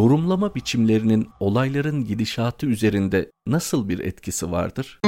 yorumlama biçimlerinin olayların gidişatı üzerinde nasıl bir etkisi vardır?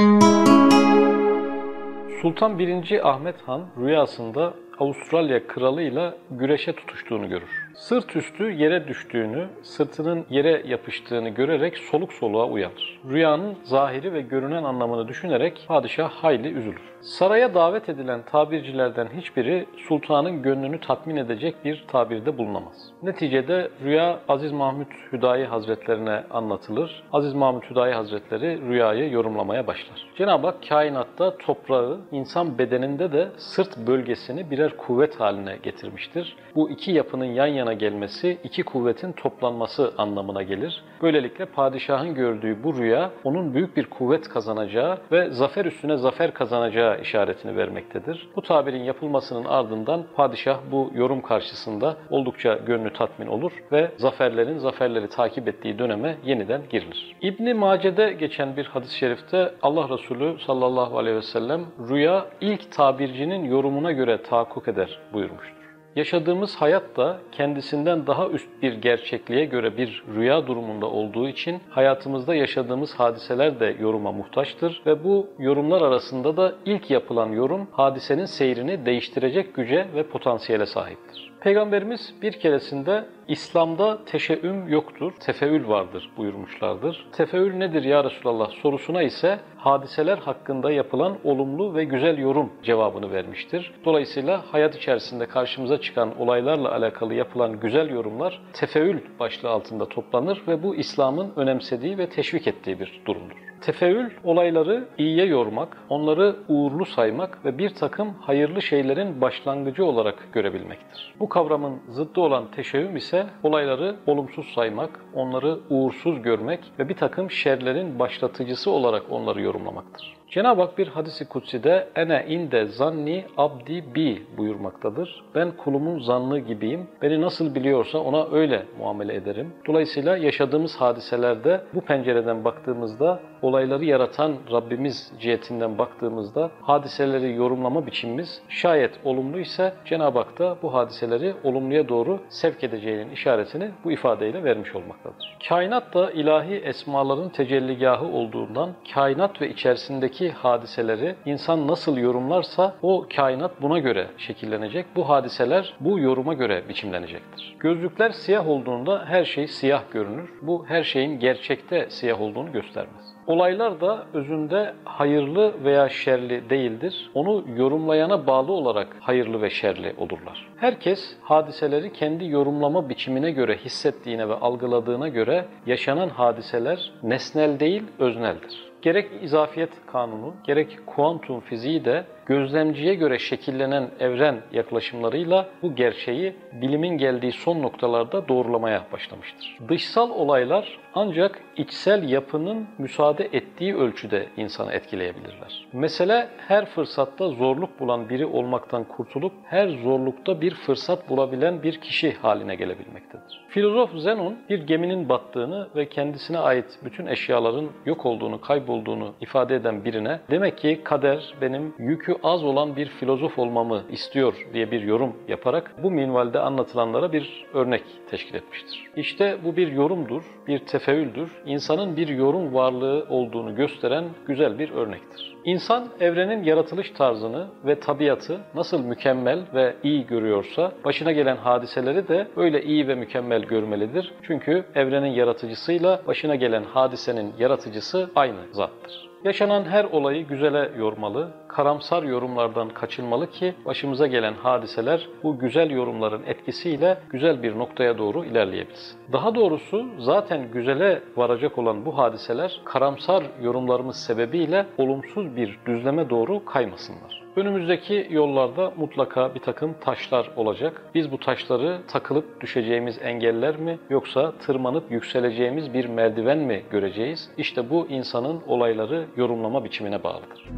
Sultan 1. Ahmet Han rüyasında Avustralya kralıyla güreşe tutuştuğunu görür. Sırt üstü yere düştüğünü, sırtının yere yapıştığını görerek soluk soluğa uyanır. Rüyanın zahiri ve görünen anlamını düşünerek padişah hayli üzülür. Saraya davet edilen tabircilerden hiçbiri sultanın gönlünü tatmin edecek bir tabirde bulunamaz. Neticede rüya Aziz Mahmut Hüdayi Hazretlerine anlatılır. Aziz Mahmut Hüdayi Hazretleri rüyayı yorumlamaya başlar. Cenab-ı Hak kainatta toprağı, insan bedeninde de sırt bölgesini birer kuvvet haline getirmiştir. Bu iki yapının yan yana gelmesi, iki kuvvetin toplanması anlamına gelir. Böylelikle padişahın gördüğü bu rüya onun büyük bir kuvvet kazanacağı ve zafer üstüne zafer kazanacağı işaretini vermektedir. Bu tabirin yapılmasının ardından padişah bu yorum karşısında oldukça gönlü tatmin olur ve zaferlerin zaferleri takip ettiği döneme yeniden girilir. İbn Mace'de geçen bir hadis-i şerifte Allah Resulü sallallahu aleyhi ve sellem rüya ilk tabircinin yorumuna göre tahakkuk eder buyurmuştur. Yaşadığımız hayat da kendisinden daha üst bir gerçekliğe göre bir rüya durumunda olduğu için hayatımızda yaşadığımız hadiseler de yoruma muhtaçtır ve bu yorumlar arasında da ilk yapılan yorum hadisenin seyrini değiştirecek güce ve potansiyele sahiptir. Peygamberimiz bir keresinde İslam'da teşeüm yoktur, tefeül vardır buyurmuşlardır. Tefeül nedir ya Resulallah sorusuna ise hadiseler hakkında yapılan olumlu ve güzel yorum cevabını vermiştir. Dolayısıyla hayat içerisinde karşımıza çıkan olaylarla alakalı yapılan güzel yorumlar tefeül başlığı altında toplanır ve bu İslam'ın önemsediği ve teşvik ettiği bir durumdur. Tefeül, olayları iyiye yormak, onları uğurlu saymak ve bir takım hayırlı şeylerin başlangıcı olarak görebilmektir. Bu kavramın zıddı olan teşeüm ise olayları olumsuz saymak, onları uğursuz görmek ve bir takım şerlerin başlatıcısı olarak onları yorumlamaktır. Cenab-ı Hak bir hadisi kutside ene inde zanni abdi bi buyurmaktadır. Ben kulumun zannı gibiyim. Beni nasıl biliyorsa ona öyle muamele ederim. Dolayısıyla yaşadığımız hadiselerde bu pencereden baktığımızda olayları yaratan Rabbimiz cihetinden baktığımızda hadiseleri yorumlama biçimimiz şayet olumlu ise Cenab-ı Hak da bu hadiseleri olumluya doğru sevk edeceğinin işaretini bu ifadeyle vermiş olmaktadır. Kainat da ilahi esmaların tecelligahı olduğundan kainat ve içerisindeki hadiseleri insan nasıl yorumlarsa o kainat buna göre şekillenecek. Bu hadiseler bu yoruma göre biçimlenecektir. Gözlükler siyah olduğunda her şey siyah görünür. Bu her şeyin gerçekte siyah olduğunu göstermez. Olaylar da özünde hayırlı veya şerli değildir. Onu yorumlayana bağlı olarak hayırlı ve şerli olurlar. Herkes hadiseleri kendi yorumlama biçimine göre hissettiğine ve algıladığına göre yaşanan hadiseler nesnel değil, özneldir. Gerek izafiyet kanunu, gerek kuantum fiziği de gözlemciye göre şekillenen evren yaklaşımlarıyla bu gerçeği bilimin geldiği son noktalarda doğrulamaya başlamıştır. Dışsal olaylar ancak içsel yapının müsaade ettiği ölçüde insanı etkileyebilirler. Mesele her fırsatta zorluk bulan biri olmaktan kurtulup her zorlukta bir fırsat bulabilen bir kişi haline gelebilmektedir. Filozof Zenon bir geminin battığını ve kendisine ait bütün eşyaların yok olduğunu, kaybolduğunu ifade eden birine demek ki kader benim yükü az olan bir filozof olmamı istiyor diye bir yorum yaparak bu minvalde anlatılanlara bir örnek teşkil etmiştir. İşte bu bir yorumdur, bir tefeüldür. İnsanın bir yorum varlığı olduğunu gösteren güzel bir örnektir. İnsan evrenin yaratılış tarzını ve tabiatı nasıl mükemmel ve iyi görüyorsa başına gelen hadiseleri de öyle iyi ve mükemmel görmelidir. Çünkü evrenin yaratıcısıyla başına gelen hadisenin yaratıcısı aynı zattır. Yaşanan her olayı güzele yormalı, karamsar yorumlardan kaçınmalı ki başımıza gelen hadiseler bu güzel yorumların etkisiyle güzel bir noktaya doğru ilerleyebilsin. Daha doğrusu zaten güzele varacak olan bu hadiseler karamsar yorumlarımız sebebiyle olumsuz bir düzleme doğru kaymasınlar. Önümüzdeki yollarda mutlaka bir takım taşlar olacak. Biz bu taşları takılıp düşeceğimiz engeller mi yoksa tırmanıp yükseleceğimiz bir merdiven mi göreceğiz? İşte bu insanın olayları yorumlama biçimine bağlıdır.